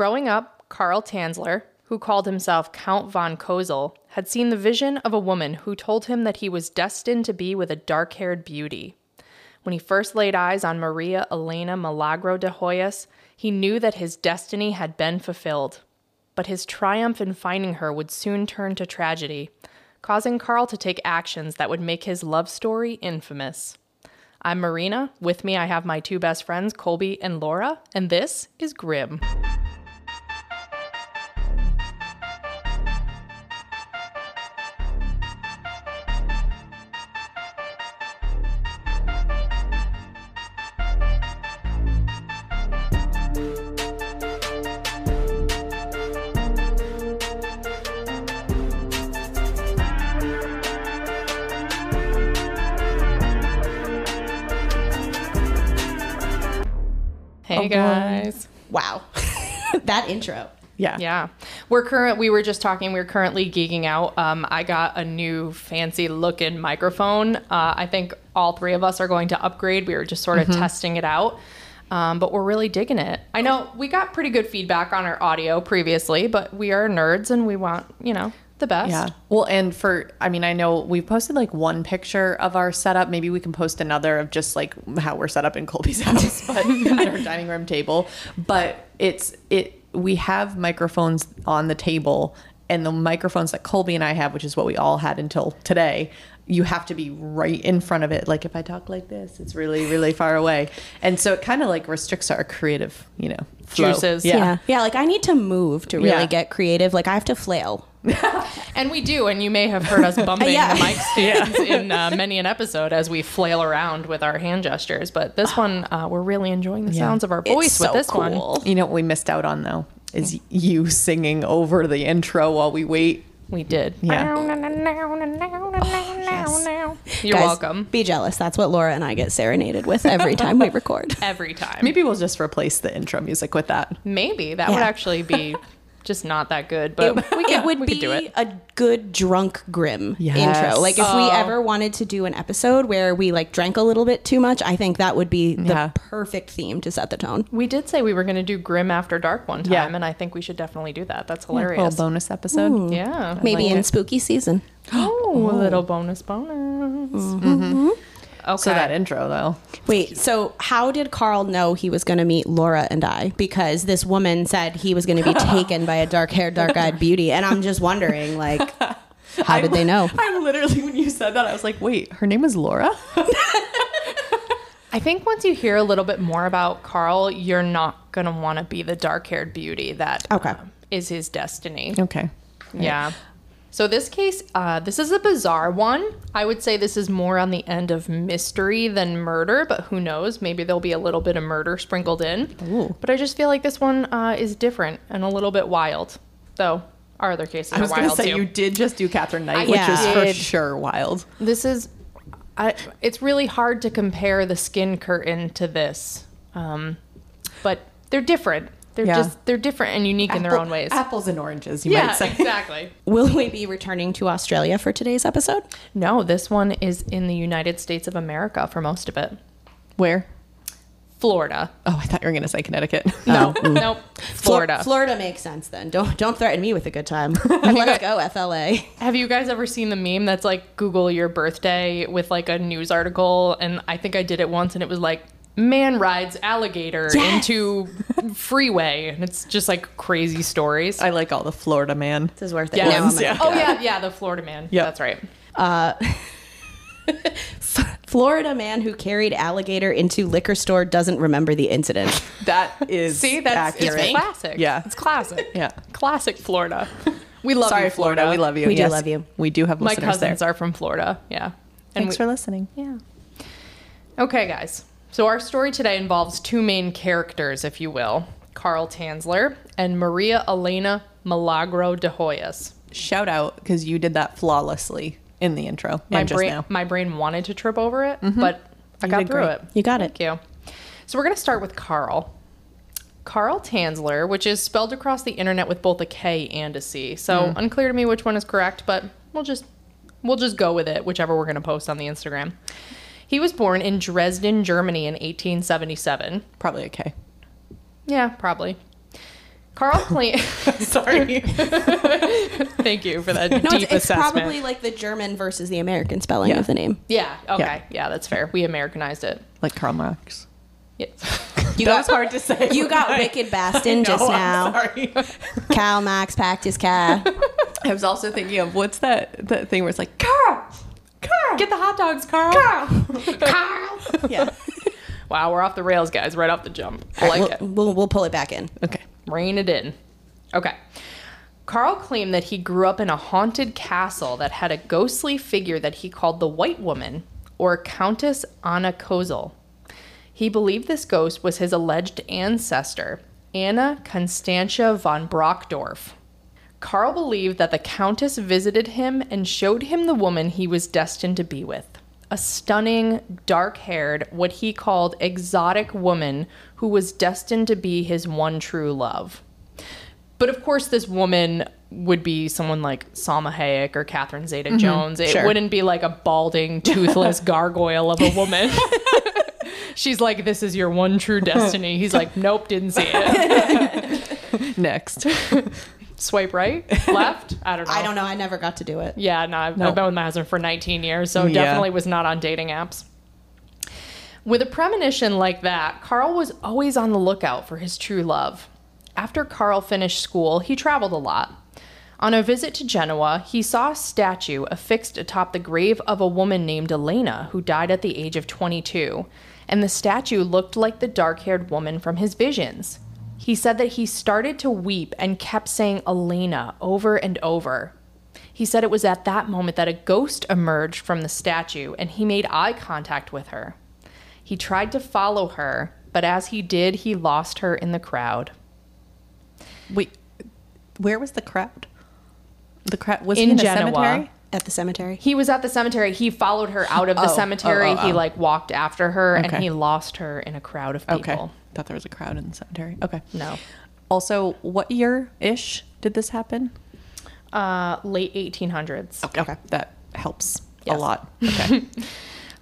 Growing up, Karl Tanzler, who called himself Count von Kozel, had seen the vision of a woman who told him that he was destined to be with a dark haired beauty. When he first laid eyes on Maria Elena Milagro de Hoyos, he knew that his destiny had been fulfilled. But his triumph in finding her would soon turn to tragedy, causing Karl to take actions that would make his love story infamous. I'm Marina. With me, I have my two best friends, Colby and Laura, and this is Grim. Wow. that intro. Yeah. Yeah. We're current we were just talking, we are currently geeking out. Um, I got a new fancy looking microphone. Uh, I think all three of us are going to upgrade. We were just sort of testing it out. Um, but we're really digging it. I know we got pretty good feedback on our audio previously, but we are nerds and we want, you know, the best. Yeah. Well, and for, I mean, I know we've posted like one picture of our setup. Maybe we can post another of just like how we're set up in Colby's house, but at our dining room table. But it's, it, we have microphones on the table and the microphones that Colby and I have, which is what we all had until today, you have to be right in front of it. Like if I talk like this, it's really, really far away. And so it kind of like restricts our creative, you know, flow. Juices. Yeah. yeah. like I need to move to really Yeah. get creative. Like I have to flail. And we do, and you may have heard us bumping Yeah. the mic stands in uh, many an episode as we flail around with our hand gestures. But this one, uh, we're really enjoying the sounds of our voice It's with so this one. You know what we missed out on though is you singing over the intro while we wait. We did. Yeah. You're Guys, welcome. Be jealous. That's what Laura and I get serenaded with every time we record. Every time. Maybe we'll just replace the intro music with that. Maybe that would actually be just not that good, but It, we, could, it would we be it. a good drunk grim Yes. intro. Like if we Oh. ever wanted to do an episode where we like drank a little bit too much, I think that would be the Yeah. perfect theme to set the tone. We did say we were going to do Grim After Dark one time, Yeah. and I think we should definitely do that. That's hilarious. A little bonus episode. yeah. Maybe like in it. spooky season. Oh, a little bonus bonus. Mm-hmm. Okay. So that intro though. Wait, so how did Carl know he was going to meet Laura and I? Because this woman said he was going to be taken by a dark-haired, dark-eyed beauty, and I'm just wondering, like, how did they know? I literally when you said that I was like, wait, her name is Laura? I think once you hear a little bit more about Carl, you're not going to want to be the dark haired beauty that Okay. um, is his destiny. okay. Yeah. So this case, uh, this is a bizarre one. I would say this is more on the end of mystery than murder, but who knows? Maybe there'll be a little bit of murder sprinkled in. Ooh. But I just feel like this one uh, is different and a little bit wild, though our other cases I was are gonna say too. you did just do Katherine Knight, I which is for sure wild. this is, I, it's really hard to compare the skin curtain to this, um, but they're different. They're Yeah. just they're different and unique in their own ways. Apples and oranges, you yeah, might say. exactly. Will we be returning to Australia for today's episode? No, this one is in the United States of America for most of it. Where? Florida. Oh, I thought you were gonna say Connecticut. No, oh, nope. Florida. Flo- Florida makes sense then. Don't don't threaten me with a good time. Let's go, FLA. Have you guys ever seen the meme that's like Google your birthday with like a news article? And I think I did it once and it was like, man rides alligator Yes. into freeway. And it's just like crazy stories. I like all the Florida man. This is worth it. Yes. Now Yeah. Oh, yeah, yeah, the Florida man. Yep. That's right. Uh, Florida man who carried alligator into liquor store doesn't remember the incident. That is See, that's accurate. it's classic. Yeah. It's classic. Yeah. Classic Florida. We love Sorry, you, Florida. We love you. We do love you. We do have My listeners cousins there. are from Florida. Yeah. And Thanks we- for listening. Yeah. Okay, guys. So our story today involves two main characters, if you will Carl Tanzler and Maria Elena Milagro de Hoyos. Shout out because you did that flawlessly in the intro My brain, my brain wanted to trip over it, mm-hmm. but I You got through great. it. You got it. Thank you. So we're going to start with Carl. Carl Tanzler, which is spelled across the internet with both a K and a C. So mm. unclear to me which one is correct, but we'll just we'll just go with it, whichever we're going to post on the Instagram. He was born in Dresden, Germany in 1877. Probably okay. Yeah, probably. Carl claimed. Sorry. Thank you for that No, deep it's, it's assessment. probably like the German versus the American spelling Yeah. of the name. yeah. Okay. Yeah. that's fair. We Americanized it. like Karl Marx. Yeah. You That got was hard to say. You got wicked Boston just No, I'm now. sorry. Cal Max packed his car. I was also thinking of what's that that thing where it's like Carl, Carl, Get the hot dogs, Carl. Carl. Carl. Yeah. Wow, we're off the rails, guys. Right off the jump. I like we'll, it. We'll, we'll pull it back in. Okay. Rein it in. Okay. Carl claimed that he grew up in a haunted castle that had a ghostly figure that he called the White Woman, or Countess Anna Kozel. He believed this ghost was his alleged ancestor, Anna Constantia von Brockdorf. Carl believed that the Countess visited him and showed him the woman he was destined to be with. A stunning, dark haired, what he called exotic woman who was destined to be his one true love. But of course, this woman would be someone like Salma Hayek or Catherine Zeta Jones. Mm-hmm. It sure. wouldn't be like a balding, toothless gargoyle of a woman. She's like, This is your one true destiny. He's like, Nope, didn't see it. Next. Swipe right, left. I don't know. I don't know. I never got to do it. Yeah, no, I've, No. I've been with my husband for 19 years, so Yeah. definitely was not on dating apps. With a premonition like that, Carl was always on the lookout for his true love. After Carl finished school, he traveled a lot. On a visit to Genoa, he saw a statue affixed atop the grave of a woman named Elena who died at the age of 22, and the statue looked like the dark haired woman from his visions. He said that he started to weep and kept saying Elena over and over. He said it was at that moment that a ghost emerged from the statue and he made eye contact with her. He tried to follow her, but as he did, he lost her in the crowd. Wait, where was the crowd? The crowd was In in Genoa. cemetery? At the cemetery. He was at the cemetery. He followed her out of the Oh, cemetery. oh, oh, He oh. like walked after her and he lost her in a crowd of people. Okay. Thought there was a crowd in the cemetery. Okay. No. Also, what year ish did this happen? Uh, late 1800s. Okay. That helps Yes. a lot. Okay.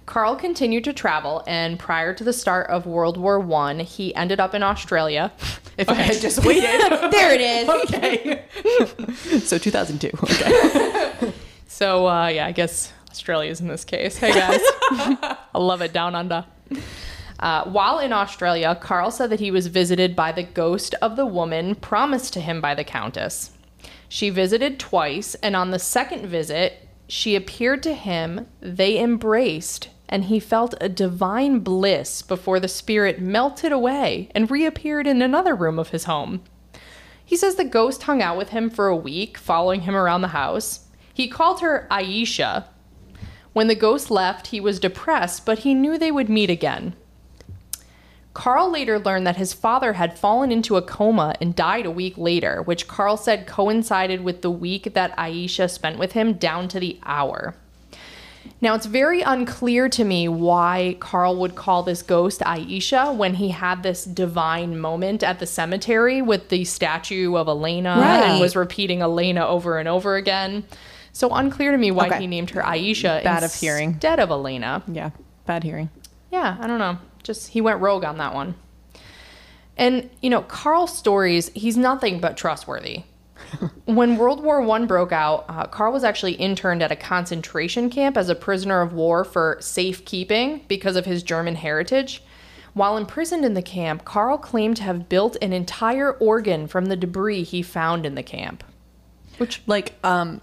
Carl continued to travel, and prior to the start of World War One, he ended up in Australia. if I had just waited. there it is. okay. so 2002. Okay. So uh, yeah, I guess Australia's in this case. Hey guys, I love it down under. Uh, while in Australia, Carl said that he was visited by the ghost of the woman promised to him by the Countess. She visited twice, and on the second visit, she appeared to him, they embraced, and he felt a divine bliss before the spirit melted away and reappeared in another room of his home. He says the ghost hung out with him for a week, following him around the house. He called her Aisha. When the ghost left, he was depressed, but he knew they would meet again. Carl later learned that his father had fallen into a coma and died a week later, which Carl said coincided with the week that Aisha spent with him down to the hour. Now, it's very unclear to me why Carl would call this ghost Aisha when he had this divine moment at the cemetery with the statue of Elena Right. and was repeating Elena over and over again. So unclear to me why Okay. he named her Aisha Bad of hearing. instead of Elena. Yeah. Bad hearing. Yeah, I don't know. Just he went rogue on that one. And you know, Carl's stories, he's nothing but trustworthy. when World War One broke out, uh, Carl was actually interned at a concentration camp as a prisoner of war for safekeeping because of his German heritage. While imprisoned in the camp, Carl claimed to have built an entire organ from the debris he found in the camp. Which like um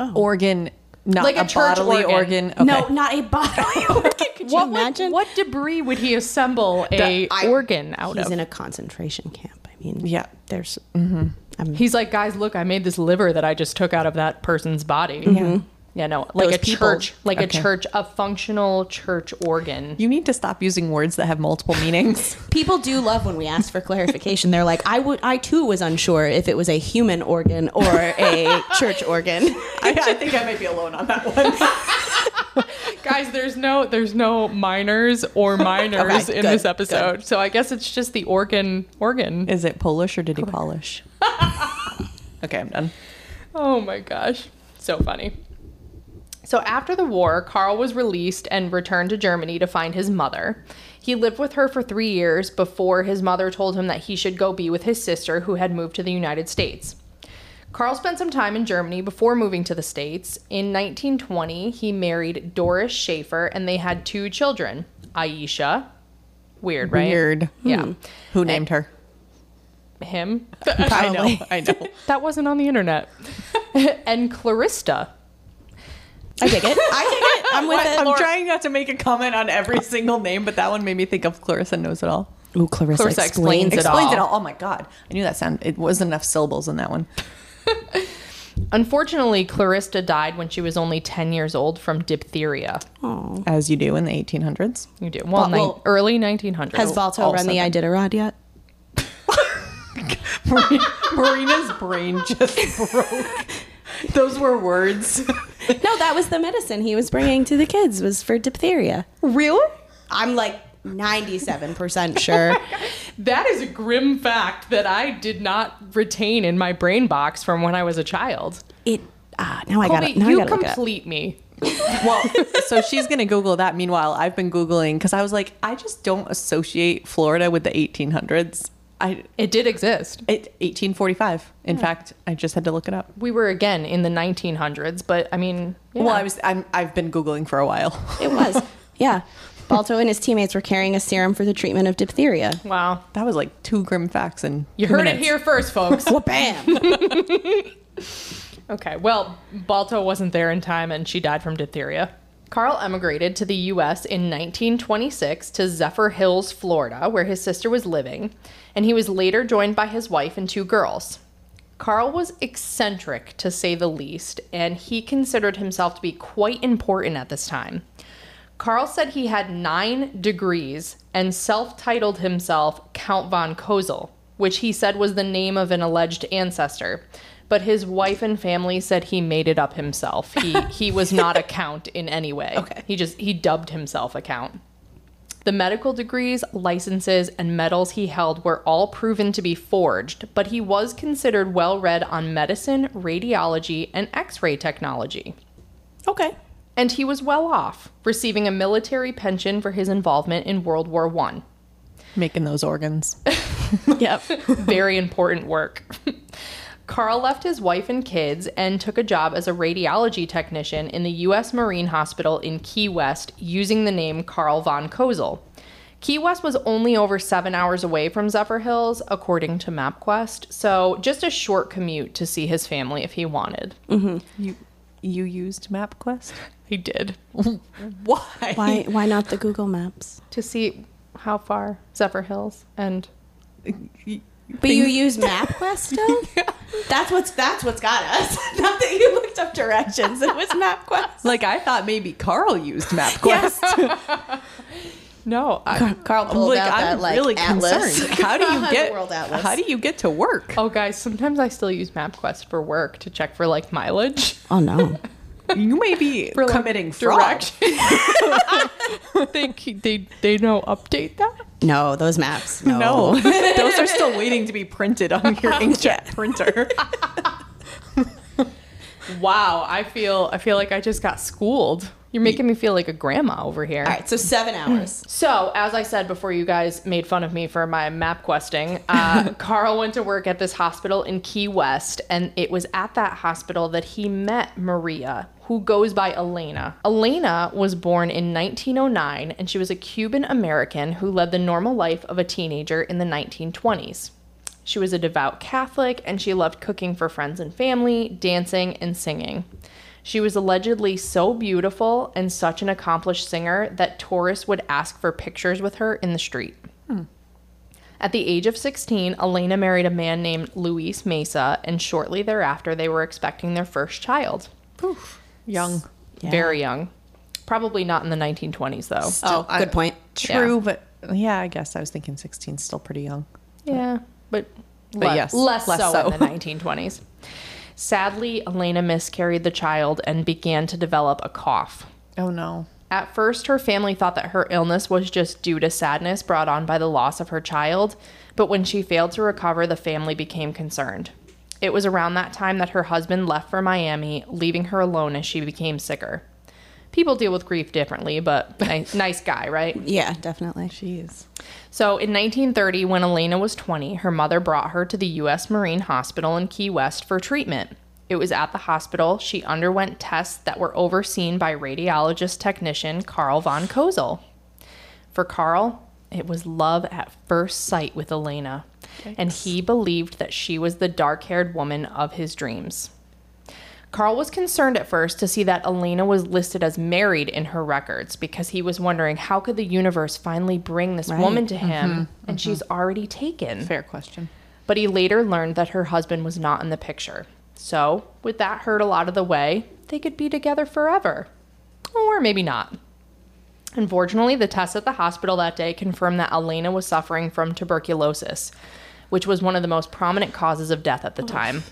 Oh. organ not Like a a, bodily organ. organ. Okay. No, not a bodily organ. Could you What, would- imagine? what debris would he assemble a I- organ out He's of? He's in a concentration camp. I mean, Yeah. there's. Mm-hmm. I'm, He's like, guys, look, I made this liver that I just took out of that person's body. Mm-hmm. Yeah no, like Those a people- church, like Okay. a church, a functional church organ. You need to stop using words that have multiple meanings. people do love when we ask for clarification. They're like, I would, I too was unsure if it was a human organ or a church organ. I, I think I might be alone on that one. guys, there's no, there's no miners or minors Okay, in good, this episode, so I guess it's just the organ, organ. Is it Polish or did he polish? okay, I'm done. Oh my gosh. So funny. So after the war, Carl was released and returned to Germany to find his mother. He lived with her for three years before his mother told him that he should go be with his sister, who had moved to the United States. Carl spent some time in Germany before moving to the States. In 1920, he married Doris Schaefer and they had two children Aisha. Weird, right? Weird. Yeah. Hmm. Who named her? Him. I know. I know. That wasn't on the internet. and Clarista. I dig it. I dig it. I'm with it. I'm trying not to make a comment on every single name, but that one made me think of Clarissa knows it all. Ooh, Clarissa, Clarissa explains, explains it Explains all. it all. Oh my god, I knew that sound. It wasn't enough syllables in that one. Unfortunately, Clarissa died when she was only 10 years old from diphtheria. Oh. As you do in the 1800s. You do. Well, Well, nin- well, early 1900s. Has Balto also run the. Iditarod yet? Marina's brain just broke. Those were words. No, that was the medicine he was bringing to the kids was for diphtheria. really? I'm like 97% sure. That is a grim fact that I did not retain in my brain box from when I was a child. it ah, now I got Colby, it. I you gotta look up. complete me. well, so she's gonna Google that. Meanwhile, I've been googling because I was like, I just don't associate Florida with the 1800s. I It did exist. it 1845. In hmm. fact, I just had to look it up. We were again in the 1900s, but I mean, yeah. Well, I was I'm, I've been googling for a while. It was. Yeah. Balto and his teammates were carrying a serum for the treatment of diphtheria. wow. That was like two grim facts and You heard it here first, folks. Well, bam. Okay, well, Balto wasn't there in time and she died from diphtheria. Carl emigrated to the US in 1926 to Zephyr Hills, Florida, where his sister was living, and he was later joined by his wife and two girls. Carl was eccentric, to say the least, and he considered himself to be quite important at this time. Carl said he had nine degrees and self titled himself Count von Kozel, which he said was the name of an alleged ancestor. But his wife and family said he made it up himself. He, he was not a count in any way. Okay. He just he dubbed himself a count. The medical degrees, licenses, and medals he held were all proven to be forged, but he was considered well read on medicine, radiology, and x ray technology okay. and he was well off, receiving a military pension for his involvement in World War One. making those organs. Yep. Very important work. Carl left his wife and kids and took a job as a radiology technician in the U.S. Marine Hospital in Key West using the name Carl von Kozel. Key West was only over seven hours away from Zephyr Hills, according to MapQuest, so just a short commute to see his family if he wanted. Mm-hmm. You you used MapQuest? He did. Why? Why why not the Google Maps? To see how far Zephyr Hills and But you use MapQuest still? That's what's that's what's got us. Not that you looked up directions. It was MapQuest. Like I thought maybe Carl used MapQuest. no, I, Carl pulled like out I'm that like really atlas. concerned. How do you get World Atlas. How do you get to work? Oh, guys, sometimes I still use MapQuest for work to check for like mileage. Oh no. You may be For like, committing fraud. they, keep- they they don't update that. No, those maps. No. No, those are still waiting to be printed on your inkjet printer. Wow, I feel I feel like I just got schooled. You're making me feel like a grandma over here. All right, so seven hours. So, as I said before, you guys made fun of me for my map questing. Uh, Carl went to work at this hospital in Key West, and it was at that hospital that he met Maria, who goes by Elena. Elena was born in 1909, and she was a Cuban American who led the normal life of a teenager in the 1920s. She was a devout Catholic, and she loved cooking for friends and family, dancing, and singing. She was allegedly so beautiful and such an accomplished singer that tourists would ask for pictures with her in the street. At the age of 16, Elena married a man named Luis Mesa, and shortly thereafter, they were expecting their first child. Young. Yeah. Very young. Probably not in the 1920s, though. Oh, I- good point. True, but yeah, I guess I was thinking 16 is still pretty young. Yeah, but, But le- yes, less, less so, so. in the 1920s. Sadly, Elena miscarried the child and began to develop a cough. Oh no. At first, her family thought that her illness was just due to sadness brought on by the loss of her child, but when she failed to recover, the family became concerned. It was around that time that her husband left for Miami, leaving her alone as she became sicker. People deal with grief differently, but nice, nice guy, right? Yeah, definitely. Jeez. So in 1930, when Elena was 20, her mother brought her to the U.S. Marine Hospital in Key West for treatment. It was at the hospital she underwent tests that were overseen by radiologist technician Carl von Kozel. For Carl, it was love at first sight with Elena, and he believed that she was the dark haired woman of his dreams. Carl was concerned at first to see that Elena was listed as married in her records because he was wondering how could the universe finally bring this woman to mm-hmm. him and mm-hmm. she's already taken. Fair question. But he later learned that her husband was not in the picture. So, with that hurdle out of the way, they could be together forever. Or maybe not. Unfortunately, the tests at the hospital that day confirmed that Elena was suffering from tuberculosis, which was one of the most prominent causes of death at the oh, time.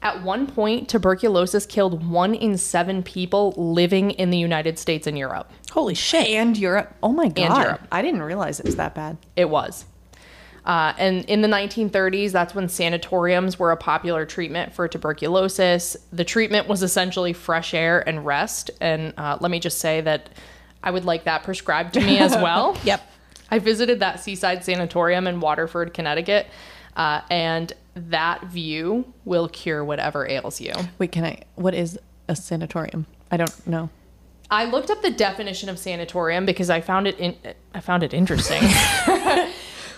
At one point, tuberculosis killed one in seven people living in the United States and Europe. Holy shit. And Europe. Oh my god. And Europe. I didn't realize it was that bad. It was. Uh, and in the 1930s, that's when sanatoriums were a popular treatment for tuberculosis. The treatment was essentially fresh air and rest. And uh, let me just say that I would like that prescribed to me as well. Yep. I visited that seaside sanatorium in Waterford, Connecticut, uh, and that view will cure whatever ails you. Wait, can I? What is a sanatorium? I don't know. I looked up the definition of sanatorium because I found it in, I found it interesting.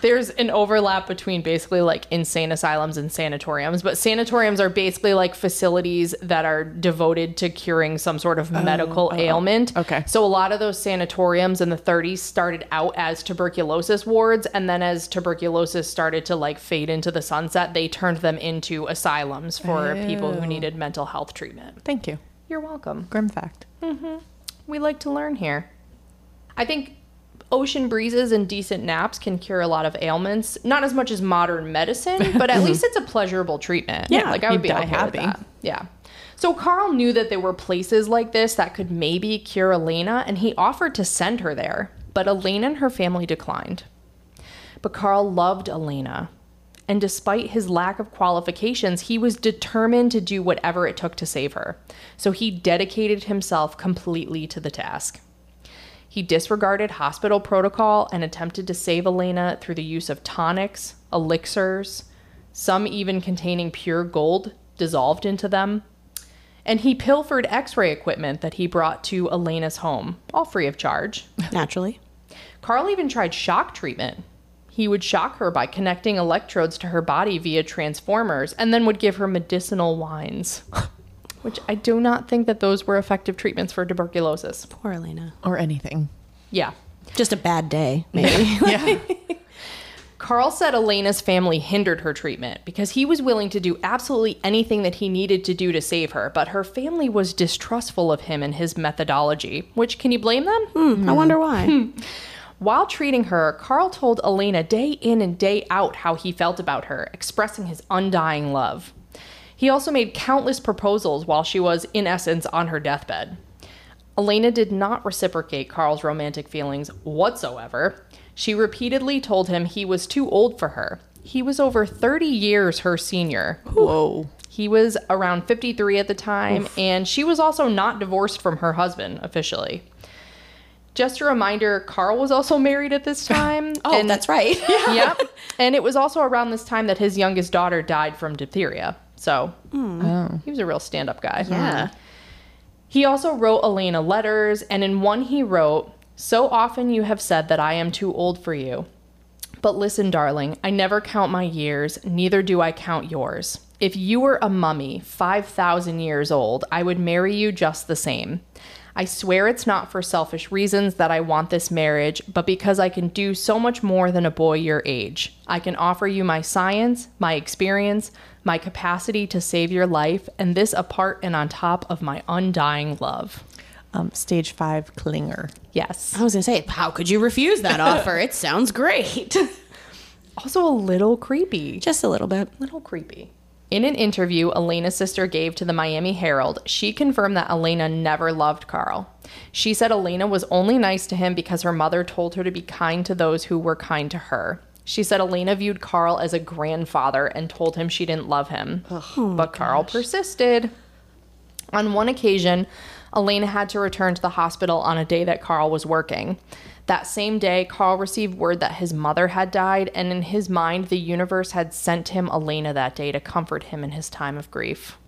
There's an overlap between basically like insane asylums and sanatoriums, but sanatoriums are basically like facilities that are devoted to curing some sort of oh, medical oh, oh. ailment. okay. So a lot of those sanatoriums in the 30s started out as tuberculosis wards and then as tuberculosis started to like fade into the sunset, they turned them into asylums for people who needed mental health treatment. Thank you. You're welcome. Grim fact. Mm-hmm. We like to learn here. I think ocean breezes and decent naps can cure a lot of ailments. Not as much as modern medicine, but at least it's a pleasurable treatment. Yeah, like I would be okay happy. with that. Yeah. So Carl knew that there were places like this that could maybe cure Elena, and he offered to send her there. But Elena and her family declined. But Carl loved Elena. And despite his lack of qualifications, he was determined to do whatever it took to save her. So he dedicated himself completely to the task. He disregarded hospital protocol and attempted to save Elena through the use of tonics, elixirs, some even containing pure gold dissolved into them. And he pilfered x ray equipment that he brought to Elena's home, all free of charge. Naturally. Carl even tried shock treatment. He would shock her by connecting electrodes to her body via transformers and then would give her medicinal wines. Which I do not think that those were effective treatments for tuberculosis. Poor Elena. Or anything. Yeah. Just a bad day, maybe. Yeah. Carl said Elena's family hindered her treatment because he was willing to do absolutely anything that he needed to do to save her, but her family was distrustful of him and his methodology. Which, can you blame them? Hmm, I wonder why. While treating her, Carl told Elena day in and day out how he felt about her, expressing his undying love. He also made countless proposals while she was, in essence, on her deathbed. Elena did not reciprocate Carl's romantic feelings whatsoever. She repeatedly told him he was too old for her. He was over 30 years her senior. Whoa. He was around 53 at the time, and she was also not divorced from her husband officially. Just a reminder, Carl was also married at this time. Oh, and- that's right. yep. And it was also around this time that his youngest daughter died from diphtheria. So hmm. Oh. he was a real stand up guy. Yeah. Hmm. He also wrote Elena letters, and in one he wrote, So often you have said that I am too old for you. But listen, darling, I never count my years, neither do I count yours. If you were a mummy, 5,000 years old, I would marry you just the same. I swear it's not for selfish reasons that I want this marriage, but because I can do so much more than a boy your age. I can offer you my science, my experience, my capacity to save your life, and this apart and on top of my undying love. Um, stage five clinger. Yes. I was going to say, how could you refuse that offer? It sounds great. Also a little creepy. Just a little bit. A little creepy. In an interview Elena's sister gave to the Miami Herald, she confirmed that Elena never loved Carl. She said Elena was only nice to him because her mother told her to be kind to those who were kind to her. She said Elena viewed Carl as a grandfather and told him she didn't love him. but Carl persisted. On one occasion, Elena had to return to the hospital on a day that Carl was working. That same day, Carl received word that his mother had died, and in his mind, the universe had sent him Elena that day to comfort him in his time of grief.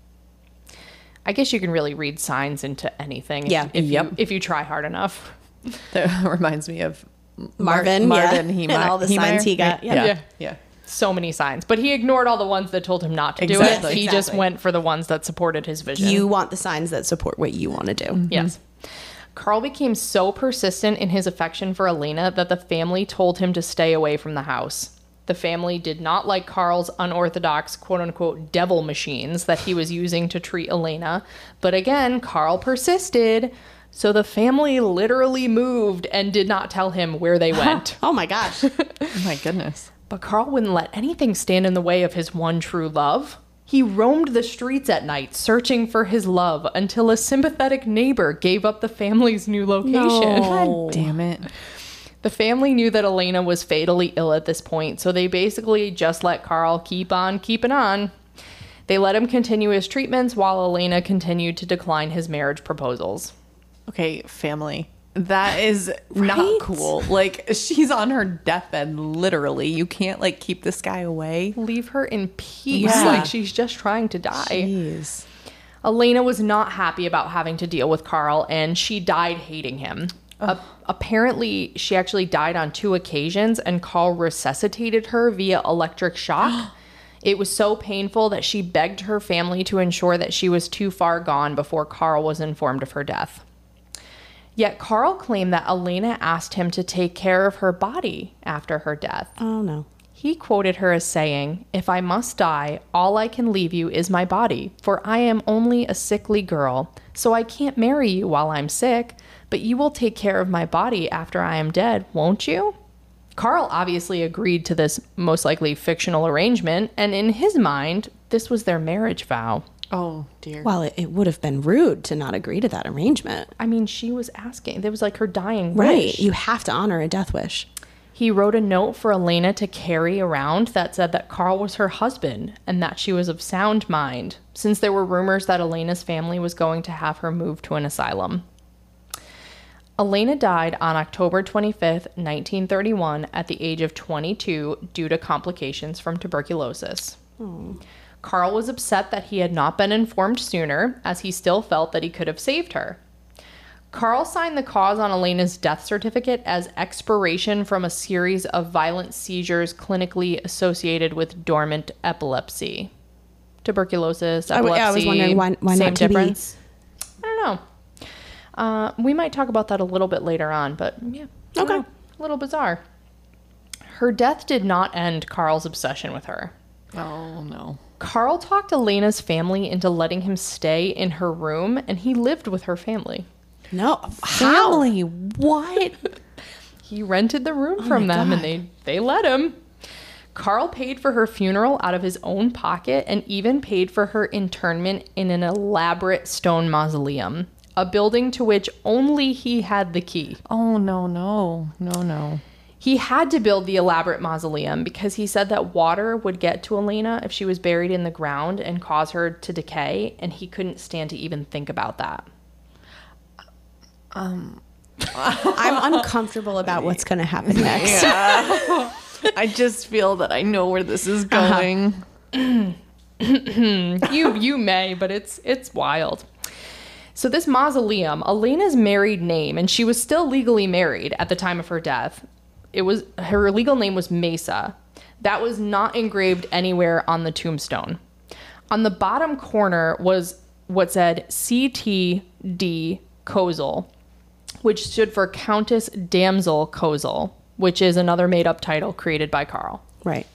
I guess you can really read signs into anything if, Yeah. if, Yep. you, if you try hard enough. That reminds me of Marvin, Marvin, yeah. Hemi- And all the signs he got, Yeah. yeah. yeah. Yeah. So many signs, but he ignored all the ones that told him not to do it. He just went for the ones that supported his vision. You want the signs that support what you want to do. Yes. Carl became so persistent in his affection for Elena that the family told him to stay away from the house. The family did not like Carl's unorthodox, quote unquote, devil machines that he was using to treat Elena. But again, Carl persisted. So the family literally moved and did not tell him where they went. Oh my gosh. Oh my goodness. But Carl wouldn't let anything stand in the way of his one true love. He roamed the streets at night searching for his love until a sympathetic neighbor gave up the family's new location. God damn it. The family knew that Elena was fatally ill at this point, so they basically just let Carl keep on keeping on. They let him continue his treatments while Elena continued to decline his marriage proposals. Okay, family. That is not cool. Like she's on her deathbed, literally. You can't like keep this guy away. Leave her in peace, Yeah. like she's just trying to die. Jeez. Elena was not happy about having to deal with Carl and she died hating him. A- apparently, she actually died on two occasions and Carl resuscitated her via electric shock. it was so painful that she begged her family to ensure that she was too far gone before Carl was informed of her death. Yet Carl claimed that Elena asked him to take care of her body after her death. Oh no. He quoted her as saying, If I must die, all I can leave you is my body, for I am only a sickly girl, so I can't marry you while I'm sick, but you will take care of my body after I am dead, won't you? Carl obviously agreed to this most likely fictional arrangement, and in his mind, this was their marriage vow. Oh dear. Well, it, it would have been rude to not agree to that arrangement. I mean, she was asking. That was like her dying Right. wish. You have to honor a death wish. He wrote a note for Elena to carry around that said that Carl was her husband and that she was of sound mind, since there were rumors that Elena's family was going to have her moved to an asylum. Elena died on October 25th, 1931, at the age of 22 due to complications from tuberculosis. Hmm. Carl was upset that he had not been informed sooner, as he still felt that he could have saved her. Carl signed the cause on Elena's death certificate as expiration from a series of violent seizures clinically associated with dormant epilepsy. Tuberculosis, I w- epilepsy. yeah, I was wondering why- why same not TB? difference. I don't know. Uh, we might talk about that a little bit later on, but yeah. Okay. know. A little bizarre. Her death did not end Carl's obsession with her. Oh no. Carl talked Elena's family into letting him stay in her room, and he lived with her family. No. How? Family, what? He rented the room oh from them God. and they they let him. Carl paid for her funeral out of his own pocket and even paid for her internment in an elaborate stone mausoleum, a building to which only he had the key. Oh no, no, no, no. He had to build the elaborate mausoleum because he said that water would get to Elena if she was buried in the ground and cause her to decay, and he couldn't stand to even think about that. Um, I'm uncomfortable about what's going to happen next. I just feel that I know where this is uh-huh. going. you you may, but it's it's wild. So this mausoleum, Elena's married name, and she was still legally married at the time of her death. It was her legal name was Mesa. That was not engraved anywhere on the tombstone. On the bottom corner was what said CTD Kozel, which stood for Countess Damsel Kozel, which is another made up title created by Carl. Right.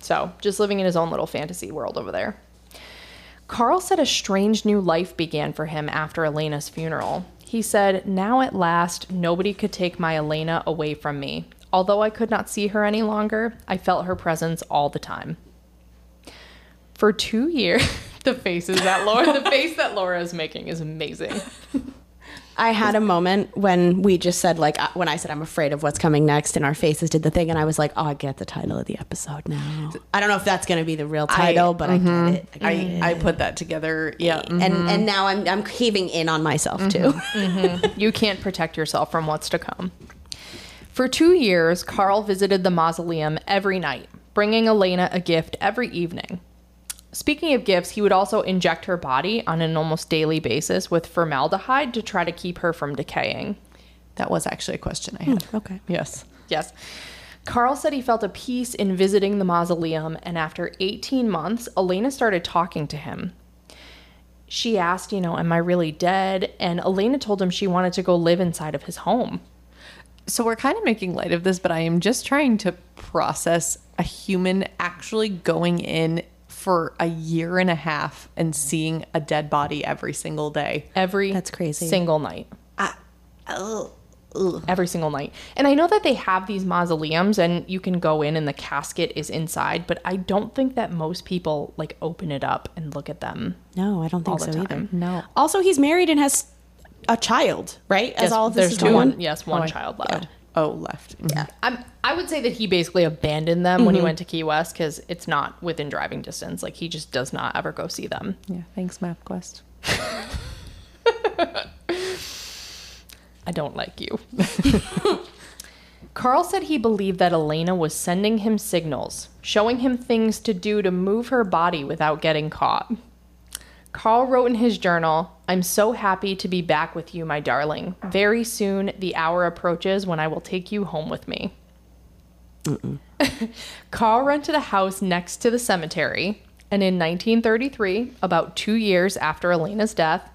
So, just living in his own little fantasy world over there. Carl said a strange new life began for him after Elena's funeral. He said, Now at last, nobody could take my Elena away from me. Although I could not see her any longer, I felt her presence all the time. For two years, the faces that Laura, the face that Laura is making is amazing. I had a moment when we just said like uh, when I said I'm afraid of what's coming next, and our faces did the thing, and I was like, oh, I get the title of the episode now. I don't know if that's going to be the real title, but I get mm-hmm. it. I, get I, it. I put that together. Yeah. and and mm-hmm. now I'm I'm caving in on myself too. Mm-hmm. You can't protect yourself from what's to come. For two years, Carl visited the mausoleum every night, bringing Elena a gift every evening. Speaking of gifts, he would also inject her body on an almost daily basis with formaldehyde to try to keep her from decaying. That was actually a question I had. Hmm, okay. Yes. Yes. Carl said he felt a peace in visiting the mausoleum, and after 18 months, Elena started talking to him. She asked, you know, am I really dead? And Elena told him she wanted to go live inside of his home. So we're kind of making light of this, but I am just trying to process a human actually going in for a year and a half and seeing a dead body every single day. Every That's crazy. single night. Uh, oh, Every single night. And I know that they have these mausoleums and you can go in and the casket is inside, but I don't think that most people like open it up and look at them. no, I don't think so either. No. Also, he's married and has a child, right? As Yes, all of this there's is going one, on. yes, one Oh, child left. Oh, left. Mm-hmm. Yeah. I'm, I would say that he basically abandoned them when he mm-hmm. went to Key West because it's not within driving distance. Like he just does not ever go see them. Yeah. Thanks, MapQuest. I don't like you. Carl said he believed that Elena was sending him signals, showing him things to do to move her body without getting caught. Carl wrote in his journal, I'm so happy to be back with you, my darling. Very soon, the hour approaches when I will take you home with me. Carl rented a house next to the cemetery, and in 1933, about two years after Elena's death,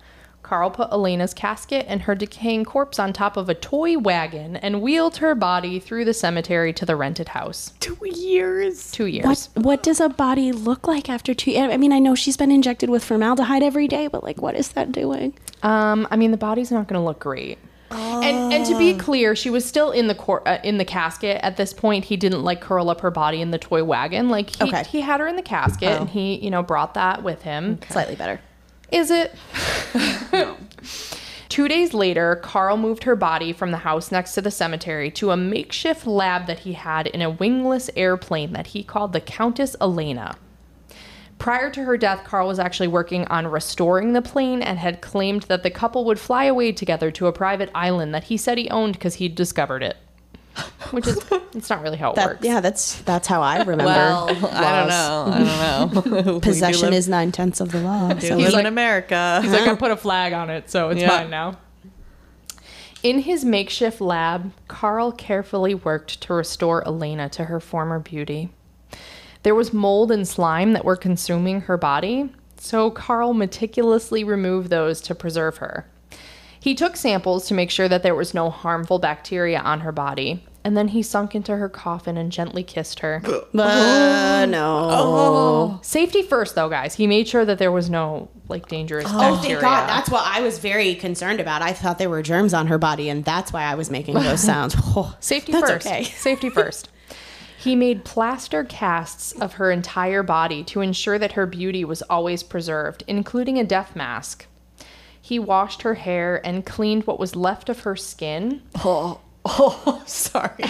Carl put Elena's casket and her decaying corpse on top of a toy wagon and wheeled her body through the cemetery to the rented house. Two years. Two years. What what does a body look like after two? I mean, I know she's been injected with formaldehyde every day, but like, what is that doing? Um, I mean, the body's not going to look great. And and to be clear, she was still in the cor- uh, in the casket at this point. He didn't like curl up her body in the toy wagon. Like he, Okay. he had her in the casket, and he you know brought that with him. Slightly better. Is it? no. Two days later, Carl moved her body from the house next to the cemetery to a makeshift lab that he had in a wingless airplane that he called the Countess Elena. Prior to her death, Carl was actually working on restoring the plane and had claimed that the couple would fly away together to a private island that he said he owned because he'd discovered it. Which is, it's not really how it That works. yeah, that's that's how I remember. Well, I don't know. I don't know. We do Possession live- is nine tenths of the law. do So live like- in America. He's like, I put a flag on it, so it's Yeah. mine now. In his makeshift lab, Carl carefully worked to restore Elena to her former beauty. There was mold and slime that were consuming her body, so Carl meticulously removed those to preserve her. He took samples to make sure that there was no harmful bacteria on her body, and then he sunk into her coffin and gently kissed her. Uh, no. Safety first, though, guys. He made sure that there was no like dangerous Oh, bacteria. thank God. That's what I was very concerned about. I thought there were germs on her body, and that's why I was making those sounds. Oh, Safety that's first. okay. Safety first. He made plaster casts of her entire body to ensure that her beauty was always preserved, including a death mask. He washed her hair and cleaned what was left of her skin. Oh, oh, sorry.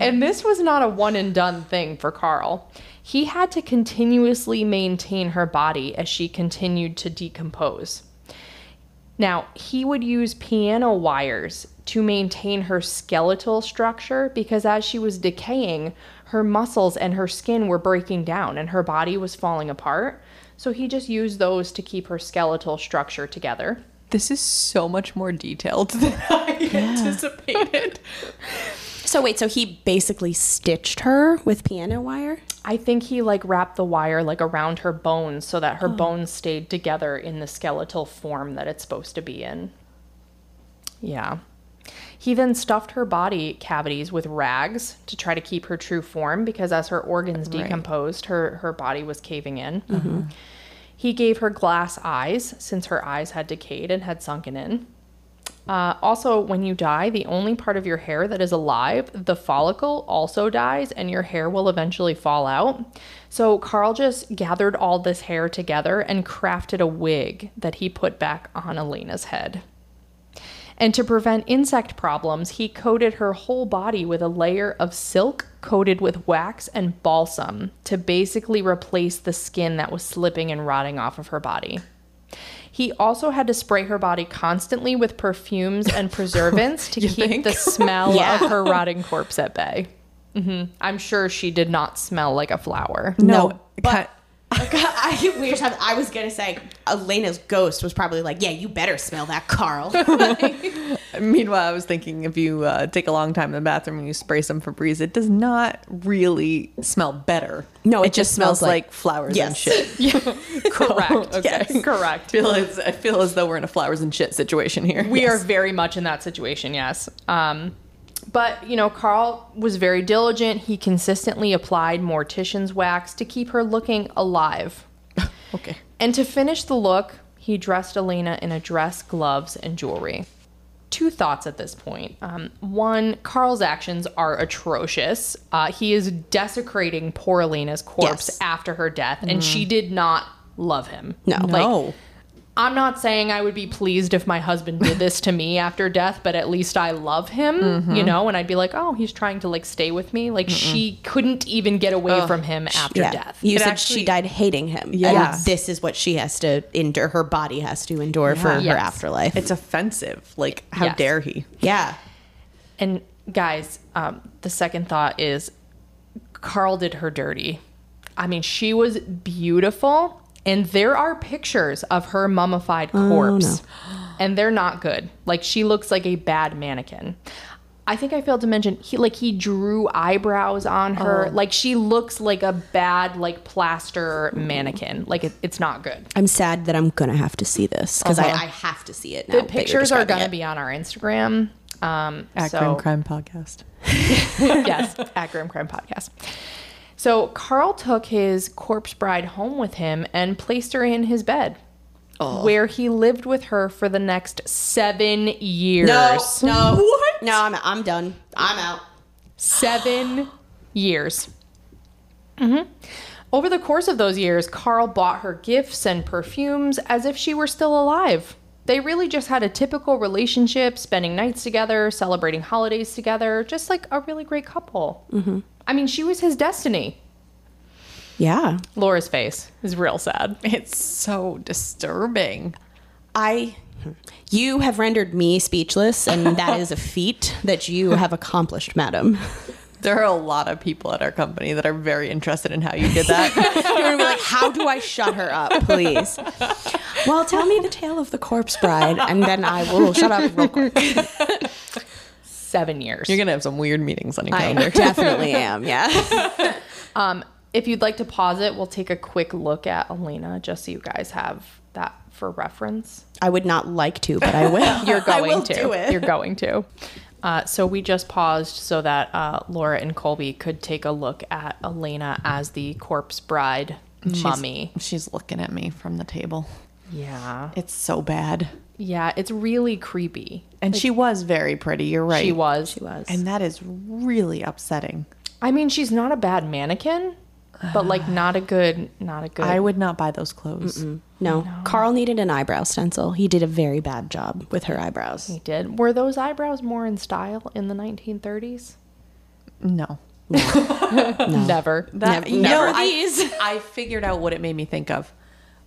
And this was not a one and done thing for Carl. He had to continuously maintain her body as she continued to decompose. Now, he would use piano wires to maintain her skeletal structure because as she was decaying, her muscles and her skin were breaking down and her body was falling apart. So he just used those to keep her skeletal structure together. This is so much more detailed than I anticipated. So wait, so he basically stitched her with piano wire? I think he like wrapped the wire like around her bones so that her bones stayed together in the skeletal form that it's supposed to be in. Yeah. He then stuffed her body cavities with rags to try to keep her true form because as her organs decomposed, her her body was caving in. He gave her glass eyes since her eyes had decayed and had sunken in. Uh, also, when you die, the only part of your hair that is alive, the follicle, also dies, and your hair will eventually fall out. So, Carl just gathered all this hair together and crafted a wig that he put back on Elena's head. And to prevent insect problems, he coated her whole body with a layer of silk coated with wax and balsam to basically replace the skin that was slipping and rotting off of her body. He also had to spray her body constantly with perfumes and preservants to keep think? the smell Yeah. of her rotting corpse at bay. hmm I'm sure she did not smell like a flower. No, but I, we just have, I was gonna say Elena's ghost was probably like, "Yeah, you better smell that, Carl." meanwhile, I was thinking if you uh, take a long time in the bathroom and you spray some Febreze, it does not really smell better. No, it it, just just smells smells like- like, flowers and Yes. shit. Correct. Okay. Yes. Correct. I feel as I feel as though we're in a flowers and shit situation here. We are very much in that situation, yes. Um, but, you know, Karl was very diligent. He consistently applied mortician's wax to keep her looking alive. okay. And to finish the look, he dressed Elena in a dress, gloves, and jewelry. Two thoughts at this point. Um, one, Karl's actions are atrocious. Uh, he is desecrating poor Elena's corpse Yes. after her death, and she did not love him. No. Like, No. I'm not saying I would be pleased if my husband did this to me after death, but at least I love him, Mm-hmm. you know, and I'd be like, oh, he's trying to like stay with me. Like she couldn't even get away from him after yeah, death. you It said actually- she died hating him. Yeah. and this is what she has to endure. Her body has to endure for her afterlife. It's offensive. Like, how Yes. dare he? yeah, And guys, um, the second thought is Karl did her dirty. I mean, she was beautiful, and there are pictures of her mummified corpse, and they're not good. Like she looks like a bad mannequin. I think I failed to mention he like he drew eyebrows on her. Like she looks like a bad like plaster mannequin. Like it, it's not good. I'm sad that I'm gonna have to see this because Uh-huh. I, I have to see it now. The pictures are gonna it. be on our Instagram. Um, At so- Grim Crime Podcast. yes, at Grim Crime Podcast. So Karl took his corpse bride home with him and placed her in his bed, where he lived with her for the next seven years. No, no, no. I'm I'm done. I'm out. Seven years. hmm Over the course of those years, Karl bought her gifts and perfumes as if she were still alive. They really just had a typical relationship, spending nights together, celebrating holidays together, just like a really great couple. Mm-hmm. I mean, she was his destiny. Yeah, Laura's face is real sad. It's so disturbing. I. You have rendered me speechless, and that is a feat that you have accomplished, madam. There are a lot of people at our company that are very interested in how you did that. You're gonna be like, how do I shut her up, please? Well, tell me the tale of the corpse bride, and then I will shut up real quick. Seven years. You're gonna have some weird meetings on your I calendar. definitely am. Yeah. if you'd like to pause it, we'll take a quick look at Elena just so you guys have that for reference. I would not like to, but I will. You're I going will to. do it. You're going to. Uh, so we just paused so that uh, Laura and Colby could take a look at Elena as the corpse bride She's- mummy. She's looking at me from the table. Yeah. It's so bad. Yeah, it's really creepy. And she was very pretty. You're right. She was. She was. And that is really upsetting. I mean, she's not a bad mannequin, but like not a good, not a good. I would not buy those clothes. No. Carl needed an eyebrow stencil. He did a very bad job with her eyebrows. He did. Were those eyebrows more in style in the 1930s? No. Never. That, Never- you never know, I, these. I figured out what it made me think of.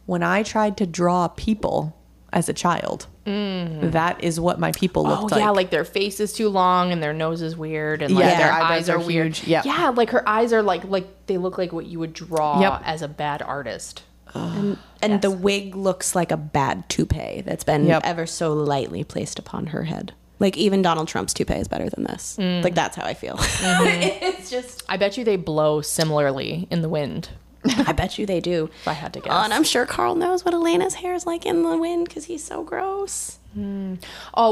When I tried to draw people as a child, mm. that is what my people Oh looked like. yeah, like their face is too long and their nose is weird and like Yeah, their their eyes eyebrows are, are weird. huge. Yeah. yeah, like her eyes are like like they look like what you would draw Yep. as a bad artist. And the wig looks like a bad toupee that's been Yep. ever so lightly placed upon her head. Like even Donald Trump's toupee is better than this. Mm. Like that's how I feel. Mm-hmm. it's just I bet you they blow similarly in the wind. I bet you they do. If I had to guess. Oh, and I'm sure Karl knows what Elena's hair is like in the wind because he's so gross. Oh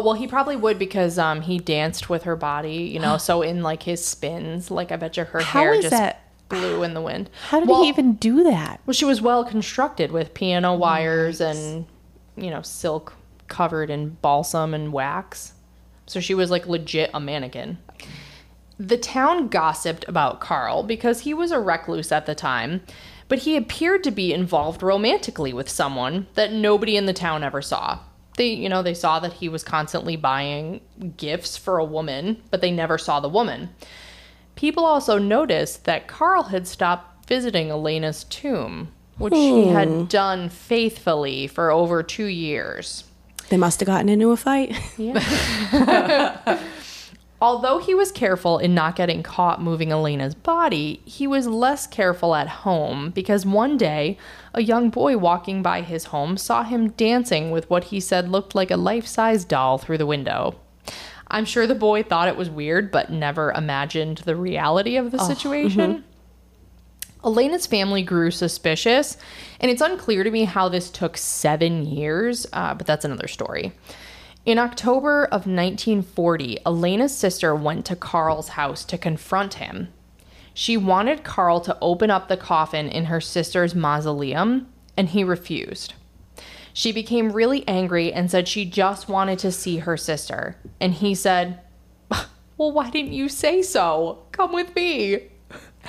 well, he probably would because um he danced with her body, you know. so in like his spins, like I bet you her How hair just that- blew in the wind. How did Well- he even do that? Well, she was well constructed with piano wires and you know silk covered in balsam and wax. So she was like legit a mannequin. The town gossiped about Karl because he was a recluse at the time, but he appeared to be involved romantically with someone that nobody in the town ever saw. They, you know, they saw that he was constantly buying gifts for a woman, but they never saw the woman. People also noticed that Karl had stopped visiting Elena's tomb, which he hmm. had done faithfully for over two years. They must have gotten into a fight. Although he was careful in not getting caught moving Elena's body, he was less careful at home because one day a young boy walking by his home saw him dancing with what he said looked like a life size doll through the window. I'm sure the boy thought it was weird, but never imagined the reality of the situation. Elena's family grew suspicious, and it's unclear to me how this took seven years, uh, but that's another story. In October of 1940, Elena's sister went to Karl's house to confront him. She wanted Karl to open up the coffin in her sister's mausoleum, and he refused. She became really angry and said she just wanted to see her sister. And he said, Well, why didn't you say so? Come with me.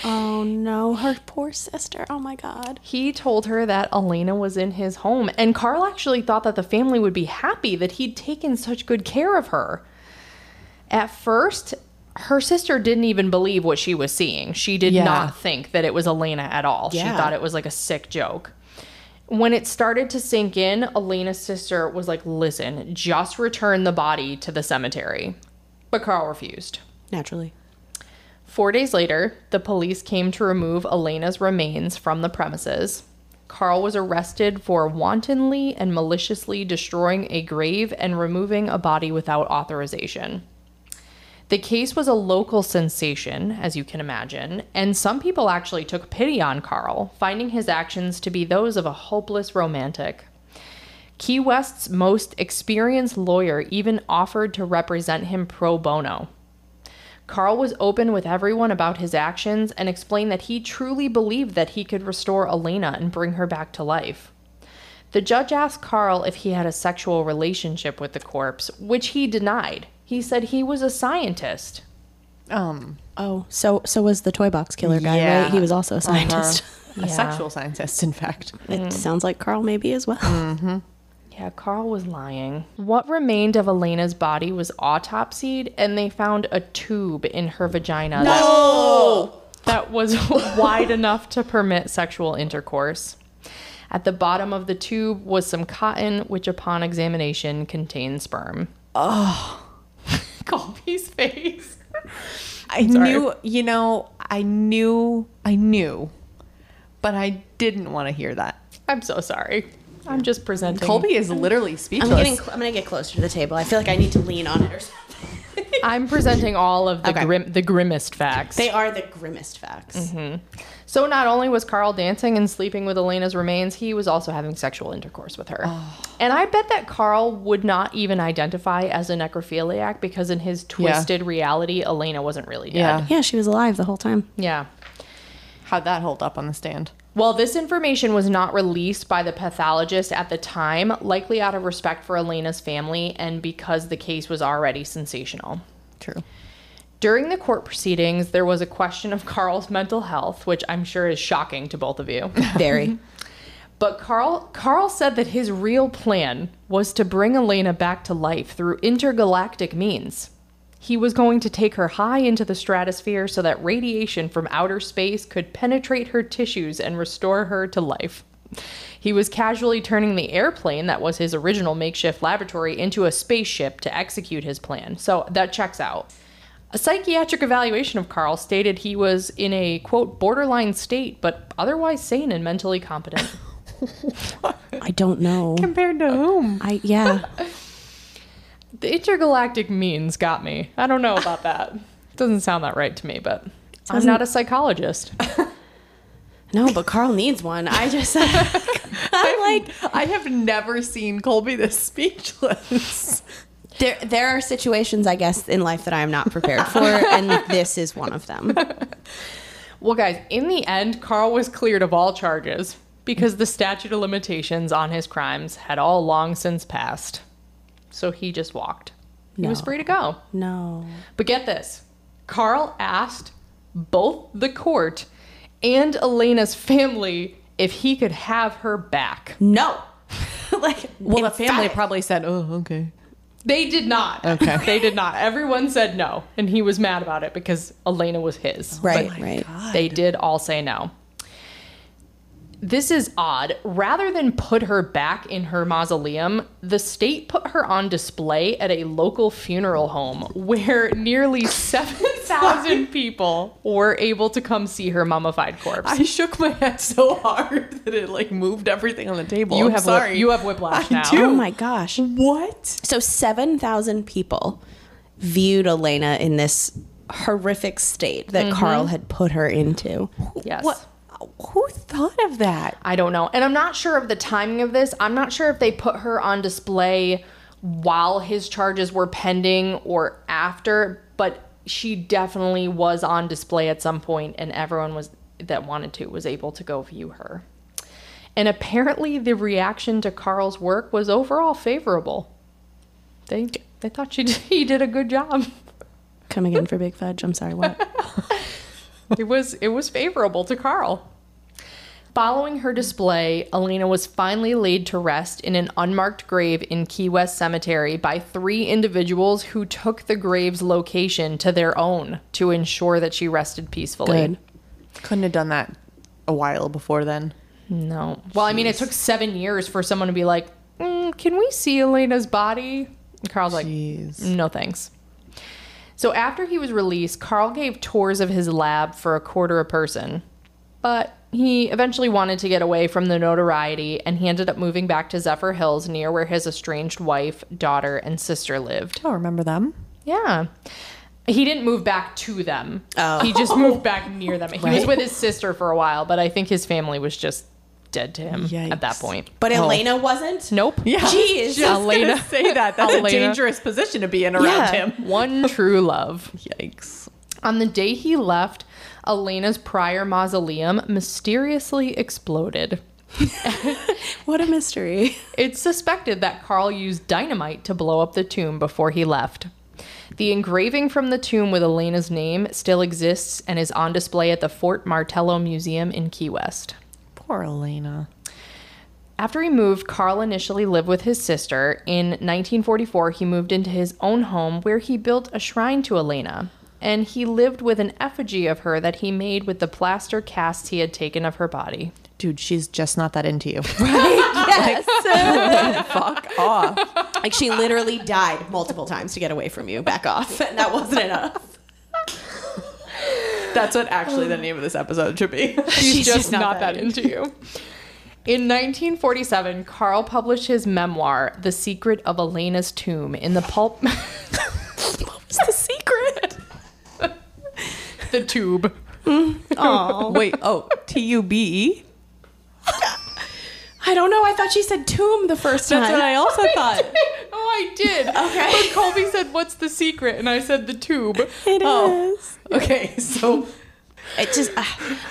Oh no, her poor sister. Oh my god. He told her that Elena was in his home, and Karl actually thought that the family would be happy that he'd taken such good care of her. At first, her sister didn't even believe what she was seeing. She did Yeah. not think that it was Elena at all. She thought it was like a sick joke. When it started to sink in, Elena's sister was like, Listen, just return the body to the cemetery. But Karl refused. Naturally. Four days later, the police came to remove Elena's remains from the premises. Karl was arrested for wantonly and maliciously destroying a grave and removing a body without authorization. The case was a local sensation, as you can imagine, and some people actually took pity on Karl, finding his actions to be those of a hopeless romantic. Key West's most experienced lawyer even offered to represent him pro bono. Karl was open with everyone about his actions and explained that he truly believed that he could restore Elena and bring her back to life. The judge asked Karl if he had a sexual relationship with the corpse, which he denied. He said he was a scientist. Um, Oh, so so was the toy box killer guy, Yeah. right? He was also a scientist. a sexual scientist, in fact. It sounds like Karl maybe as well. Yeah, Karl was lying. What remained of Elena's body was autopsied, and they found a tube in her vagina that, that was wide enough to permit sexual intercourse. At the bottom of the tube was some cotton, which upon examination contained sperm. Oh. Colby's face. I Sorry. knew, you know, I knew, I knew, but I didn't want to hear that. I'm so sorry. I'm just presenting. Colby is literally speechless. I'm getting. Cl- I'm gonna get closer to the table. I feel like I need to lean on it or something. I'm presenting all of the Okay. grim, the grimmest facts. They are the grimmest facts. Mm-hmm. So not only was Karl dancing and sleeping with Elena's remains, he was also having sexual intercourse with her. Oh. And I bet that Karl would not even identify as a necrophiliac because in his twisted reality, Elena wasn't really dead. Yeah. Yeah, she was alive the whole time. Yeah. How'd that hold up on the stand? Well, this information was not released by the pathologist at the time, likely out of respect for Elena's family and because the case was already sensational. True. During the court proceedings, there was a question of Karl's mental health, which I'm sure is shocking to both of you. Very. But Karl Karl said that his real plan was to bring Elena back to life through intergalactic means. He was going to take her high into the stratosphere so that radiation from outer space could penetrate her tissues and restore her to life. He was casually turning the airplane that was his original makeshift laboratory into a spaceship to execute his plan. So that checks out. A psychiatric evaluation of Karl stated he was in a quote borderline state, but otherwise sane and mentally competent. I don't know. Compared to whom? I yeah. The intergalactic means got me. I don't know about that. Doesn't sound that right to me, but I'm not a psychologist. No, but Karl needs one. I just I'm like I have never seen Colby this speechless. there there are situations I guess in life that I am not prepared for and this is one of them. Well, guys, in the end, Karl was cleared of all charges because the statute of limitations on his crimes had all long since passed. So he just walked. He was free to go. No. But get this Karl asked both the court and Elena's family if he could have her back. No. like, Well, the family emphatic. probably said, "Oh, okay." They did not. Okay. they did not. Everyone said no. And he was mad about it because Elena was his. Right, But right. They did all say no. This is odd. Rather than put her back in her mausoleum, the state put her on display at a local funeral home where nearly 7,000 people were able to come see her mummified corpse. I shook my head so hard that it like moved everything on the table. you I'm have sorry. Whip, you have whiplash I now. do. Oh my gosh. what? So 7,000 people viewed Elena in this horrific state that mm-hmm. Karl had put her into. Yes. What? Who thought of that? I don't know. And I'm not sure of the timing of this. I'm not sure if they put her on display while his charges were pending or after, but she definitely was on display at some point and everyone was that wanted to was able to go view her. And apparently the reaction to Karl's work was overall favorable. They they thought she did, he did a good job. Come again for Big Fudge. I'm sorry, what? it was it was favorable to Karl. Following her display, Elena was finally laid to rest in an unmarked grave in Key West Cemetery by three individuals who took the grave's location to their own to ensure that she rested peacefully. Good. Couldn't have done that a while before then. No. Well, I mean, it took seven years for someone to be like, mm, "Can we see Elena's body?" And Karl's like, No thanks. So after he was released, Karl gave tours of his lab for a quarter a person. But he eventually wanted to get away from the notoriety and he ended up moving back to Zephyrhills near where his estranged wife, daughter, and sister lived. Oh, remember them? Yeah. He didn't move back to them. Oh. He just moved back near them. He was with his sister for a while, but I think his family was just dead to him at that point. But Oh. Elena wasn't? Nope. Yeah. Jeez. Just Elena- say that. That's Elena. a dangerous position to be in around Yeah. him. One true love. Yikes. On the day he left, Elena's prior mausoleum mysteriously exploded. What a mystery. It's suspected that Karl used dynamite to blow up the tomb before he left. The engraving from the tomb with Elena's name still exists and is on display at the Fort Martello Museum in Key West. Poor Elena. After he moved, Karl initially lived with his sister. In 1944, he moved into his own home where he built a shrine to Elena. And he lived with an effigy of her that he made with the plaster casts he had taken of her body. Dude, she's just not that into you. Right? Yes. Fuck off. like she literally died multiple times to get away from you. Back off. And that wasn't enough. That's what actually the um, name of this episode should be. She's, just, not, that into you. In 1947, Karl published his memoir, The Secret of Elena's Tomb, in the pulp. What's the secret? the tube. Oh. Wait, oh, T U B E? I don't know. I thought she said tomb the first time. That's what I also thought. oh, I did. Okay. But Colby said, What's the secret? And I said, The tube. It Oh. is. Okay, so It just, uh,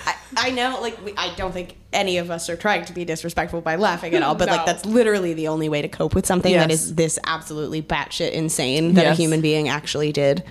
I, I know, like, we, I don't think any of us are trying to be disrespectful by laughing at all, but No. like, that's literally the only way to cope with something that Yes. is this absolutely batshit insane that Yes. a human being actually did.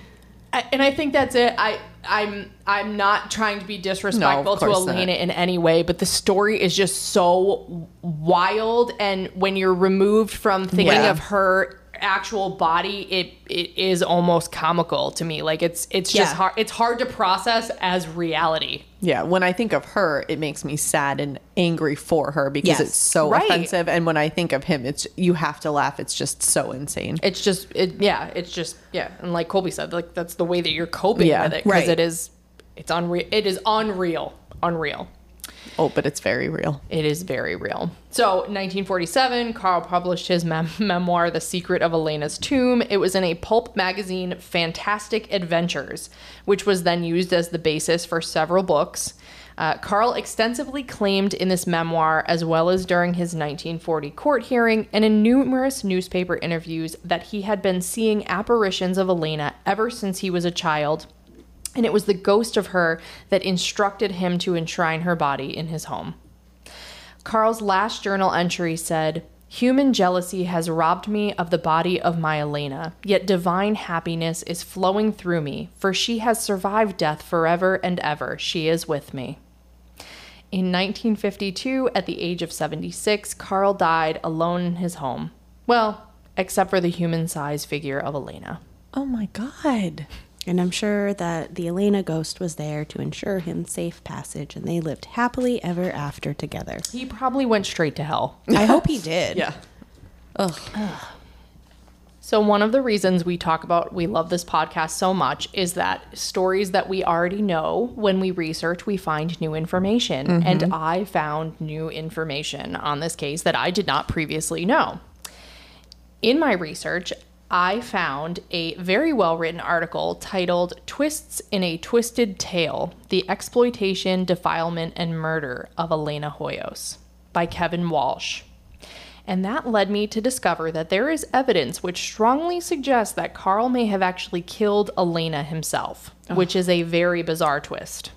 And I think that's it. I I'm I'm not trying to be disrespectful to course not. Elena in any way, but the story is just so wild and when you're removed from thinking Yeah. of her actual body, it it is almost comical to me. Like it's it's just Yeah. hard it's hard to process as reality. yeah, when I think of her, it makes me sad and angry for her because Yes. it's so Right. offensive. And when I think of him, it's you have to laugh. It's just so insane. It's just it yeah, it's just yeah, and like Colby said, like that's the way that you're coping Yeah. with it because Right. it is it's unreal it is unreal. Unreal. Oh, but it's very real. It is very real. So, 1947, Karl published his mem- memoir, The Secret of Elena's Tomb. It was in a pulp magazine, Fantastic Adventures, which was then used as the basis for several books. Uh, Karl extensively claimed in this memoir, as well as during his 1940 court hearing and in numerous newspaper interviews, that he had been seeing apparitions of Elena ever since he was a child and it was the ghost of her that instructed him to enshrine her body in his home. Karl's last journal entry said, Human jealousy has robbed me of the body of my Elena, yet divine happiness is flowing through me, for she has survived death forever and ever. She is with me. In 1952, at the age of 76, Karl died alone in his home. Well, except for the human sized figure of Elena. Oh my god. And I'm sure that the Elena ghost was there to ensure him safe passage, and they lived happily ever after together. He probably went straight to hell. I hope he did. Yeah. Ugh. So, one of the reasons we talk about we love this podcast so much is that stories that we already know, when we research, we find new information. Mm-hmm. And I found new information on this case that I did not previously know. In my research, I found a very well written article titled Twists in a Twisted Tale The Exploitation, Defilement, and Murder of Elena Hoyos by Kevin Walsh. And that led me to discover that there is evidence which strongly suggests that Karl may have actually killed Elena himself, which is a very bizarre twist.